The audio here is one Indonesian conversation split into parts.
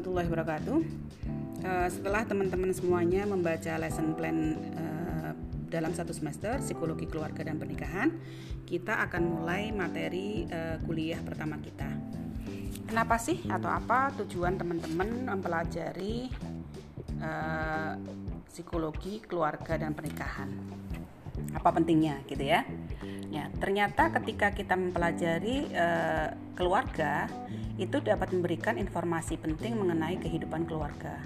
warahmatullahi wabarakatuh. Uh, setelah teman-teman semuanya membaca lesson plan uh, dalam satu semester psikologi keluarga dan pernikahan, kita akan mulai materi uh, kuliah pertama kita. Kenapa sih atau apa tujuan teman-teman mempelajari uh, psikologi keluarga dan pernikahan? Apa pentingnya gitu ya? Ya, ternyata ketika kita mempelajari uh, keluarga itu dapat memberikan informasi penting mengenai kehidupan keluarga.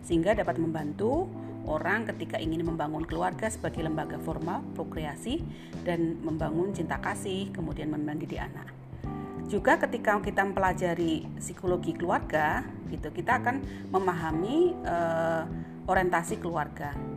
Sehingga dapat membantu orang ketika ingin membangun keluarga sebagai lembaga formal prokreasi dan membangun cinta kasih kemudian mendidik anak. Juga ketika kita mempelajari psikologi keluarga gitu kita akan memahami uh, orientasi keluarga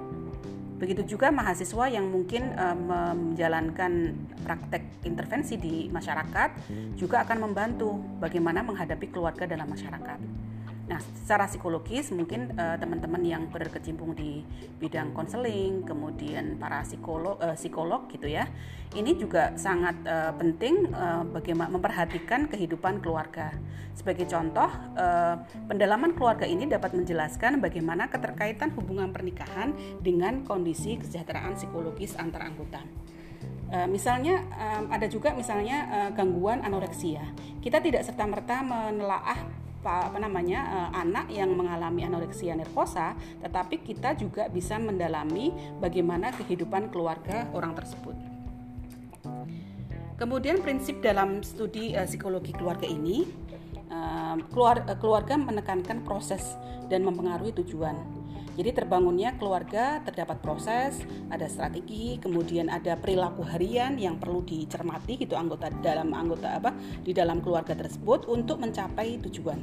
Begitu juga mahasiswa yang mungkin uh, menjalankan praktek intervensi di masyarakat juga akan membantu bagaimana menghadapi keluarga dalam masyarakat. Nah, secara psikologis mungkin uh, teman-teman yang berkecimpung di bidang konseling, kemudian para psikolog uh, psikolog gitu ya. Ini juga sangat uh, penting uh, bagaimana memperhatikan kehidupan keluarga. Sebagai contoh, uh, pendalaman keluarga ini dapat menjelaskan bagaimana keterkaitan hubungan pernikahan dengan kondisi kesejahteraan psikologis antar anggota. Uh, misalnya um, ada juga misalnya uh, gangguan anoreksia. Kita tidak serta merta menelaah apa, namanya uh, anak yang mengalami anoreksia nervosa, tetapi kita juga bisa mendalami bagaimana kehidupan keluarga orang tersebut. Kemudian prinsip dalam studi uh, psikologi keluarga ini, uh, keluarga menekankan proses dan mempengaruhi tujuan. Jadi terbangunnya keluarga terdapat proses, ada strategi, kemudian ada perilaku harian yang perlu dicermati gitu anggota dalam anggota apa di dalam keluarga tersebut untuk mencapai tujuan.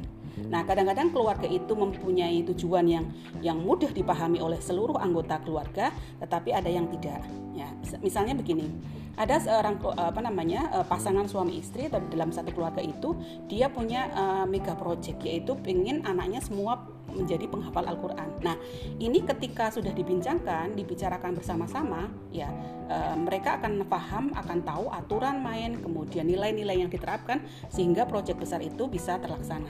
Nah, kadang-kadang keluarga itu mempunyai tujuan yang yang mudah dipahami oleh seluruh anggota keluarga, tetapi ada yang tidak. Ya, misalnya begini, ada seorang apa namanya eh, pasangan suami istri dalam satu keluarga itu dia punya uh, mega project yaitu ingin anaknya semua menjadi penghafal Al-Quran. Nah, ini ketika sudah dibincangkan, dibicarakan bersama-sama, ya e, mereka akan paham, akan tahu aturan main, kemudian nilai-nilai yang diterapkan sehingga proyek besar itu bisa terlaksana.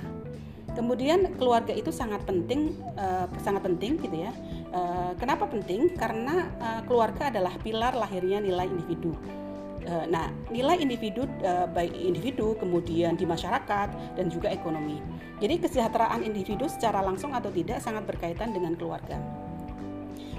Kemudian keluarga itu sangat penting, e, sangat penting gitu ya. E, kenapa penting? Karena e, keluarga adalah pilar lahirnya nilai individu. Nah, nilai individu baik individu kemudian di masyarakat dan juga ekonomi. Jadi kesejahteraan individu secara langsung atau tidak sangat berkaitan dengan keluarga.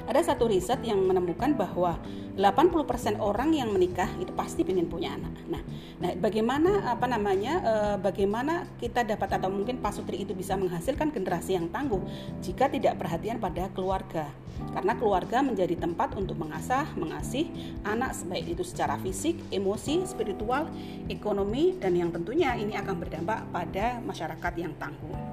Ada satu riset yang menemukan bahwa 80% orang yang menikah itu pasti ingin punya anak. Nah, nah bagaimana apa namanya e, bagaimana kita dapat atau mungkin Pak Sutri itu bisa menghasilkan generasi yang tangguh jika tidak perhatian pada keluarga. Karena keluarga menjadi tempat untuk mengasah, mengasih anak sebaik itu secara fisik, emosi, spiritual, ekonomi dan yang tentunya ini akan berdampak pada masyarakat yang tangguh.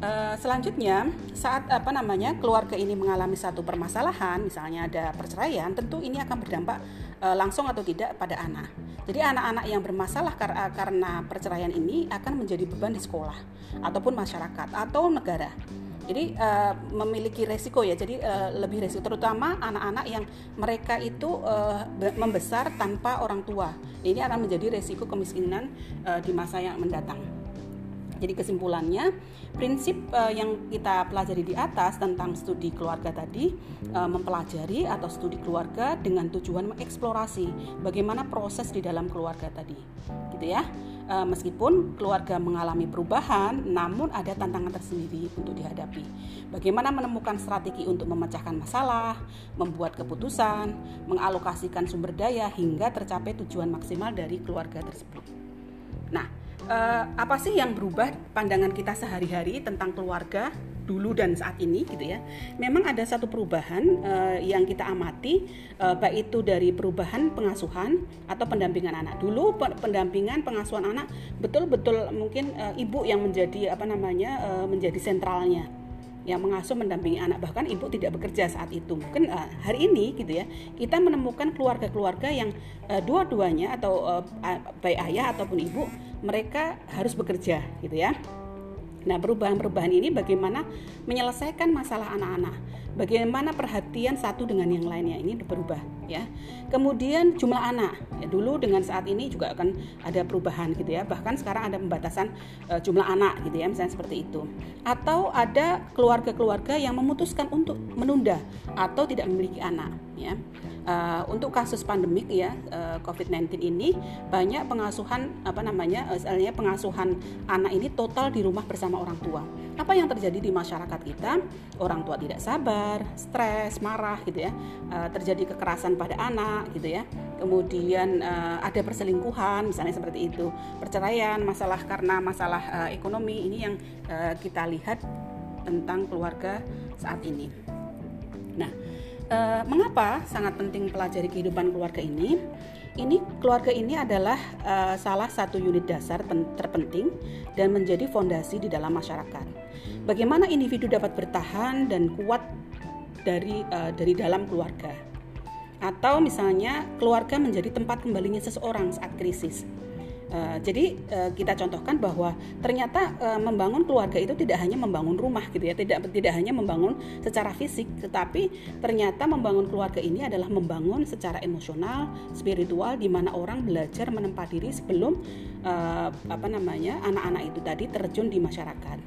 Uh, selanjutnya, saat apa namanya keluarga ini mengalami satu permasalahan, misalnya ada perceraian, tentu ini akan berdampak uh, langsung atau tidak pada anak. Jadi anak-anak yang bermasalah kar karena perceraian ini akan menjadi beban di sekolah ataupun masyarakat atau negara. Jadi uh, memiliki resiko ya, jadi uh, lebih resiko terutama anak-anak yang mereka itu uh, membesar tanpa orang tua. Ini akan menjadi resiko kemiskinan uh, di masa yang mendatang. Jadi kesimpulannya, prinsip uh, yang kita pelajari di atas tentang studi keluarga tadi uh, mempelajari atau studi keluarga dengan tujuan mengeksplorasi bagaimana proses di dalam keluarga tadi. Gitu ya. Uh, meskipun keluarga mengalami perubahan, namun ada tantangan tersendiri untuk dihadapi. Bagaimana menemukan strategi untuk memecahkan masalah, membuat keputusan, mengalokasikan sumber daya hingga tercapai tujuan maksimal dari keluarga tersebut. Nah, uh, apa sih yang berubah pandangan kita sehari-hari tentang keluarga dulu dan saat ini gitu ya. Memang ada satu perubahan uh, yang kita amati uh, baik itu dari perubahan pengasuhan atau pendampingan anak. Dulu pendampingan pengasuhan anak betul-betul mungkin uh, ibu yang menjadi apa namanya uh, menjadi sentralnya yang mengasuh mendampingi anak. Bahkan ibu tidak bekerja saat itu. Mungkin uh, hari ini gitu ya kita menemukan keluarga-keluarga yang uh, dua-duanya atau uh, baik ayah ataupun ibu mereka harus bekerja gitu ya. Nah, perubahan-perubahan ini bagaimana menyelesaikan masalah anak-anak? Bagaimana perhatian satu dengan yang lainnya ini berubah ya. Kemudian jumlah anak ya, dulu dengan saat ini juga akan ada perubahan gitu ya. Bahkan sekarang ada pembatasan uh, jumlah anak gitu ya misalnya seperti itu. Atau ada keluarga-keluarga yang memutuskan untuk menunda atau tidak memiliki anak ya uh, untuk kasus pandemik ya uh, eh, COVID-19 ini banyak pengasuhan apa namanya misalnya pengasuhan anak ini total di rumah bersama orang tua. Apa yang terjadi di masyarakat kita? Orang tua tidak sabar, stres, marah gitu ya. Uh, terjadi kekerasan pada anak gitu ya. Kemudian uh, ada perselingkuhan misalnya seperti itu. Perceraian, masalah karena masalah uh, ekonomi ini yang uh, kita lihat tentang keluarga saat ini. Nah, Uh, mengapa sangat penting pelajari kehidupan keluarga ini? Ini keluarga ini adalah uh, salah satu unit dasar terpenting dan menjadi fondasi di dalam masyarakat. Bagaimana individu dapat bertahan dan kuat dari uh, dari dalam keluarga? Atau misalnya keluarga menjadi tempat kembalinya seseorang saat krisis. Uh, jadi uh, kita contohkan bahwa ternyata uh, membangun keluarga itu tidak hanya membangun rumah gitu ya, tidak tidak hanya membangun secara fisik, tetapi ternyata membangun keluarga ini adalah membangun secara emosional, spiritual, di mana orang belajar menempa diri sebelum uh, apa namanya anak-anak itu tadi terjun di masyarakat.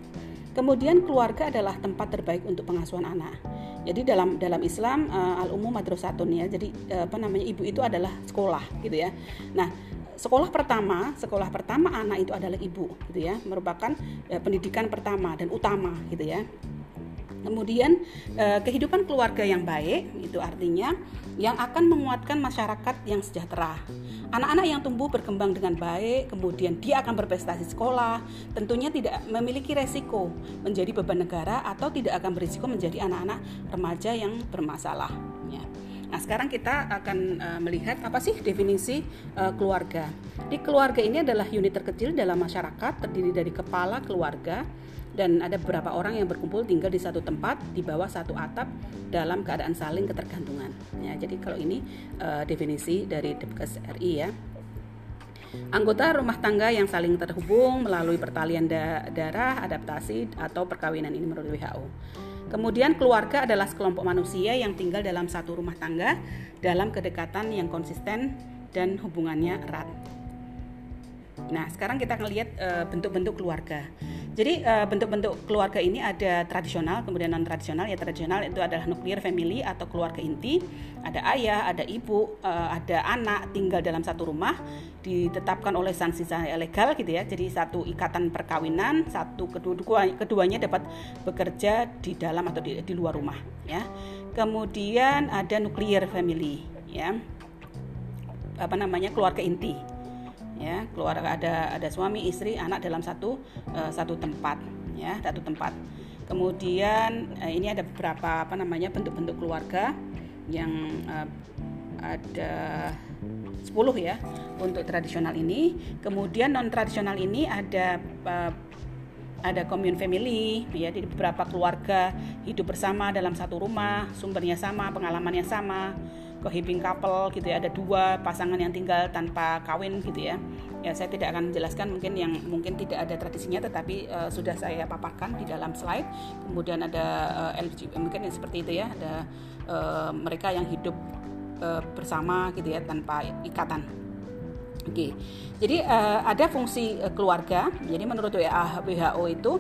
Kemudian keluarga adalah tempat terbaik untuk pengasuhan anak. Jadi dalam dalam Islam uh, al umum madrasatun ya. Jadi uh, apa namanya ibu itu adalah sekolah gitu ya. Nah, sekolah pertama, sekolah pertama anak itu adalah ibu, gitu ya, merupakan eh, pendidikan pertama dan utama, gitu ya. Kemudian eh, kehidupan keluarga yang baik itu artinya yang akan menguatkan masyarakat yang sejahtera. Anak-anak yang tumbuh berkembang dengan baik, kemudian dia akan berprestasi sekolah, tentunya tidak memiliki resiko menjadi beban negara atau tidak akan berisiko menjadi anak-anak remaja yang bermasalah. Ya. Nah, sekarang kita akan uh, melihat apa sih definisi uh, keluarga. Di keluarga ini adalah unit terkecil dalam masyarakat, terdiri dari kepala keluarga dan ada beberapa orang yang berkumpul tinggal di satu tempat di bawah satu atap dalam keadaan saling ketergantungan. Ya, jadi kalau ini uh, definisi dari Depkes RI ya. Anggota rumah tangga yang saling terhubung melalui pertalian da darah, adaptasi atau perkawinan ini menurut WHO. Kemudian keluarga adalah sekelompok manusia yang tinggal dalam satu rumah tangga dalam kedekatan yang konsisten dan hubungannya erat. Nah, sekarang kita akan lihat uh, bentuk-bentuk keluarga. Jadi uh, bentuk-bentuk keluarga ini ada tradisional, kemudian non tradisional. Ya tradisional itu adalah nuclear family atau keluarga inti. Ada ayah, ada ibu, uh, ada anak tinggal dalam satu rumah, ditetapkan oleh sanksi legal gitu ya. Jadi satu ikatan perkawinan, satu kedua keduanya dapat bekerja di dalam atau di, di luar rumah ya. Kemudian ada nuclear family ya. Apa namanya? keluarga inti ya keluarga ada ada suami istri anak dalam satu uh, satu tempat ya satu tempat. Kemudian uh, ini ada beberapa apa namanya bentuk-bentuk keluarga yang uh, ada 10 ya untuk tradisional ini. Kemudian non tradisional ini ada uh, ada commune family ya di beberapa keluarga hidup bersama dalam satu rumah sumbernya sama pengalamannya sama cohabiting couple gitu ya. Ada dua pasangan yang tinggal tanpa kawin gitu ya. Ya saya tidak akan menjelaskan mungkin yang mungkin tidak ada tradisinya tetapi uh, sudah saya paparkan di dalam slide. Kemudian ada uh, eh, LGBT mungkin yang seperti itu ya. Ada uh, mereka yang hidup uh, bersama gitu ya tanpa ikatan. Oke, jadi uh, ada fungsi uh, keluarga. Jadi menurut WHO itu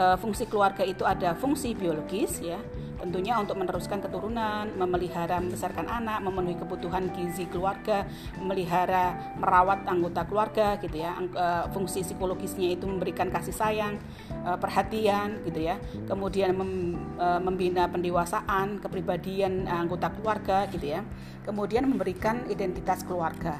uh, fungsi keluarga itu ada fungsi biologis ya, tentunya untuk meneruskan keturunan, memelihara membesarkan anak, memenuhi kebutuhan gizi keluarga, memelihara merawat anggota keluarga gitu ya. Eh, fungsi psikologisnya itu memberikan kasih sayang, eh, perhatian gitu ya. Kemudian eh, membina pendewasaan, kepribadian anggota keluarga gitu ya. Kemudian memberikan identitas keluarga.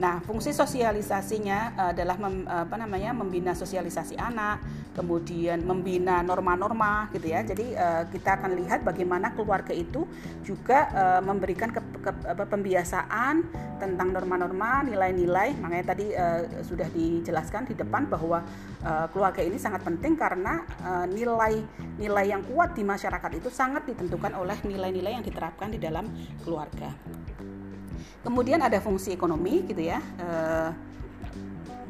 Nah, fungsi sosialisasinya adalah mem, apa namanya membina sosialisasi anak, kemudian membina norma-norma gitu ya. Jadi uh, kita akan lihat bagaimana keluarga itu juga uh, memberikan ke, ke, apa, pembiasaan tentang norma-norma, nilai-nilai. Makanya tadi uh, sudah dijelaskan di depan bahwa uh, keluarga ini sangat penting karena nilai-nilai uh, yang kuat di masyarakat itu sangat ditentukan oleh nilai-nilai yang diterapkan di dalam keluarga. Kemudian ada fungsi ekonomi gitu ya. Uh,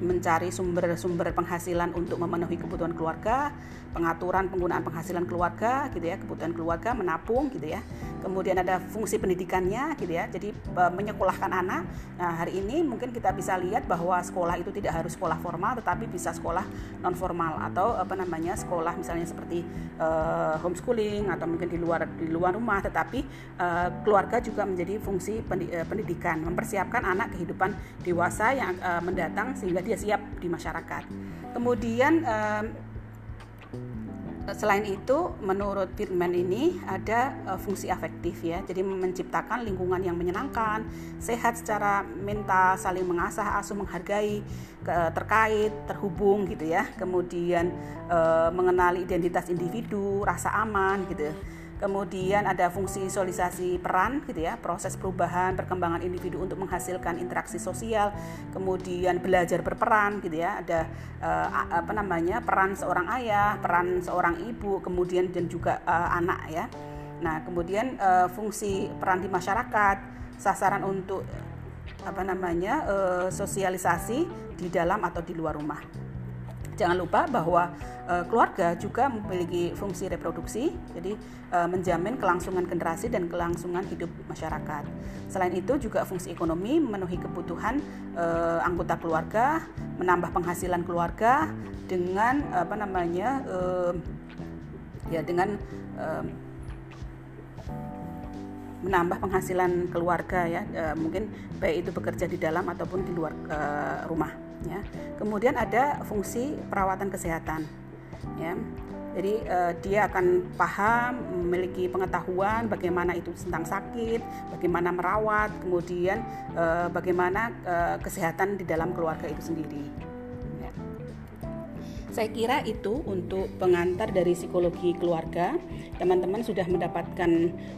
mencari sumber-sumber penghasilan untuk memenuhi kebutuhan keluarga, pengaturan penggunaan penghasilan keluarga gitu ya, kebutuhan keluarga menabung gitu ya. Kemudian ada fungsi pendidikannya gitu ya. Jadi e, menyekolahkan anak. Nah, hari ini mungkin kita bisa lihat bahwa sekolah itu tidak harus sekolah formal tetapi bisa sekolah non formal atau apa namanya sekolah misalnya seperti uh, homeschooling atau mungkin di luar di luar rumah tetapi uh, keluarga juga menjadi fungsi pendidikan, mempersiapkan anak kehidupan dewasa yang uh, mendatang sehingga dia siap di masyarakat. Kemudian selain itu menurut Friedman ini ada uh, fungsi afektif ya. Jadi menciptakan lingkungan yang menyenangkan sehat secara mental saling mengasah asuh menghargai terkait terhubung gitu ya. Kemudian uh, mengenali identitas individu rasa aman gitu Kemudian ada fungsi sosialisasi peran gitu ya, proses perubahan perkembangan individu untuk menghasilkan interaksi sosial, kemudian belajar berperan gitu ya, ada uh, apa namanya? peran seorang ayah, peran seorang ibu, kemudian dan juga uh, anak ya. Nah, kemudian uh, fungsi peran di masyarakat, sasaran untuk apa namanya? Uh, sosialisasi di dalam atau di luar rumah. Jangan lupa bahwa e, keluarga juga memiliki fungsi reproduksi, jadi e, menjamin kelangsungan generasi dan kelangsungan hidup masyarakat. Selain itu juga fungsi ekonomi memenuhi kebutuhan e, anggota keluarga, menambah penghasilan keluarga dengan apa namanya ya dengan menambah penghasilan keluarga ya e, mungkin baik itu bekerja di dalam ataupun di luar e, rumah ya. Kemudian ada fungsi perawatan kesehatan ya. Jadi e, dia akan paham memiliki pengetahuan bagaimana itu tentang sakit bagaimana merawat kemudian e, bagaimana e, kesehatan di dalam keluarga itu sendiri saya kira itu untuk pengantar dari psikologi keluarga. Teman-teman sudah mendapatkan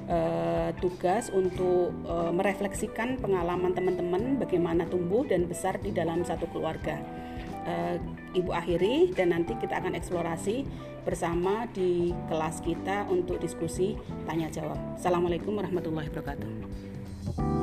uh, tugas untuk uh, merefleksikan pengalaman teman-teman bagaimana tumbuh dan besar di dalam satu keluarga. Uh, Ibu akhiri dan nanti kita akan eksplorasi bersama di kelas kita untuk diskusi tanya jawab. Assalamualaikum warahmatullahi wabarakatuh.